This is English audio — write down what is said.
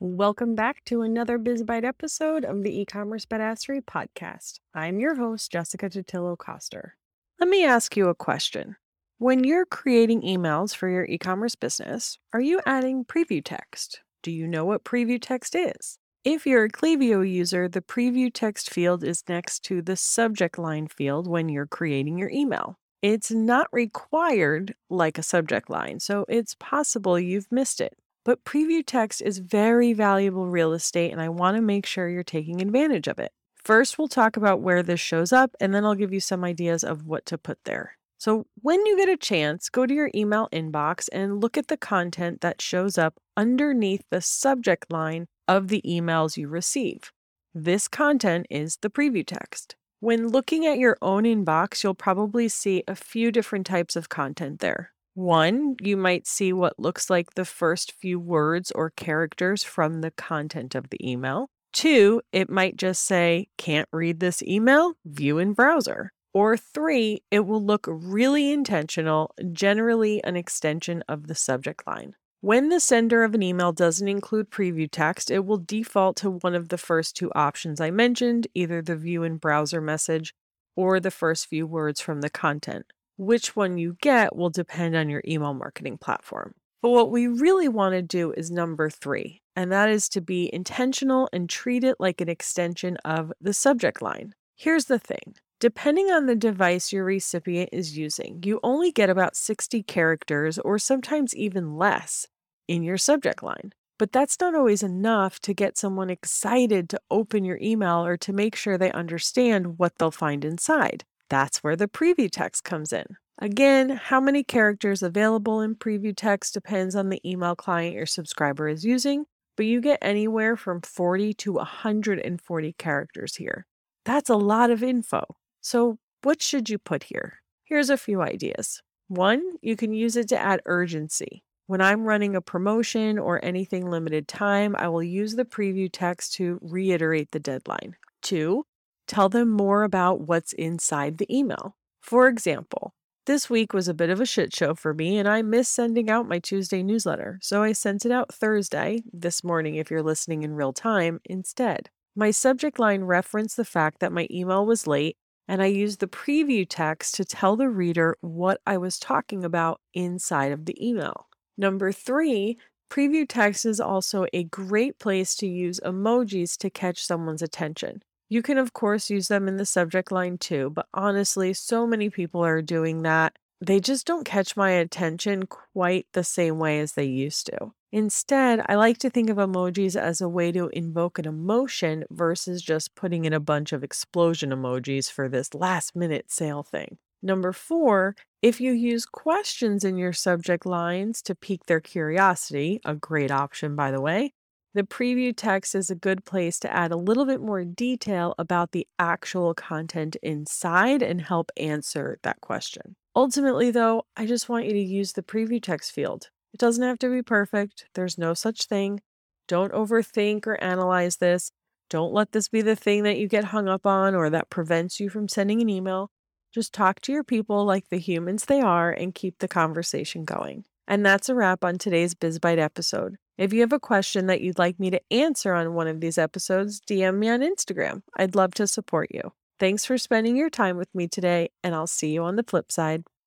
Welcome back to another BizBite episode of the e-commerce badassery podcast. I'm your host, Jessica Totillo Coster. Let me ask you a question. When you're creating emails for your e-commerce business, are you adding preview text? Do you know what preview text is? If you're a Klaviyo user, the preview text field is next to the subject line field when you're creating your email. It's not required like a subject line, so it's possible you've missed it. But preview text is very valuable real estate, and I want to make sure you're taking advantage of it. First, we'll talk about where this shows up, and then I'll give you some ideas of what to put there. So, when you get a chance, go to your email inbox and look at the content that shows up underneath the subject line of the emails you receive. This content is the preview text. When looking at your own inbox, you'll probably see a few different types of content there. One, you might see what looks like the first few words or characters from the content of the email. Two, it might just say, can't read this email, view in browser. Or three, it will look really intentional, generally an extension of the subject line. When the sender of an email doesn't include preview text, it will default to one of the first two options I mentioned, either the view in browser message or the first few words from the content. Which one you get will depend on your email marketing platform. But what we really want to do is number three, and that is to be intentional and treat it like an extension of the subject line. Here's the thing Depending on the device your recipient is using, you only get about 60 characters or sometimes even less in your subject line. But that's not always enough to get someone excited to open your email or to make sure they understand what they'll find inside. That's where the preview text comes in. Again, how many characters available in preview text depends on the email client your subscriber is using, but you get anywhere from 40 to 140 characters here. That's a lot of info. So, what should you put here? Here's a few ideas. One, you can use it to add urgency. When I'm running a promotion or anything limited time, I will use the preview text to reiterate the deadline. Two, tell them more about what's inside the email. For example, this week was a bit of a shit show for me, and I missed sending out my Tuesday newsletter, so I sent it out Thursday, this morning if you're listening in real time, instead. My subject line referenced the fact that my email was late and I used the preview text to tell the reader what I was talking about inside of the email. Number three, preview text is also a great place to use emojis to catch someone's attention. You can, of course, use them in the subject line too, but honestly, so many people are doing that. They just don't catch my attention quite the same way as they used to. Instead, I like to think of emojis as a way to invoke an emotion versus just putting in a bunch of explosion emojis for this last minute sale thing. Number four, if you use questions in your subject lines to pique their curiosity, a great option, by the way, the preview text is a good place to add a little bit more detail about the actual content inside and help answer that question. Ultimately, though, I just want you to use the preview text field. It doesn't have to be perfect, there's no such thing. Don't overthink or analyze this. Don't let this be the thing that you get hung up on or that prevents you from sending an email. Just talk to your people like the humans they are and keep the conversation going. And that's a wrap on today's BizBite episode. If you have a question that you'd like me to answer on one of these episodes, DM me on Instagram. I'd love to support you. Thanks for spending your time with me today, and I'll see you on the flip side.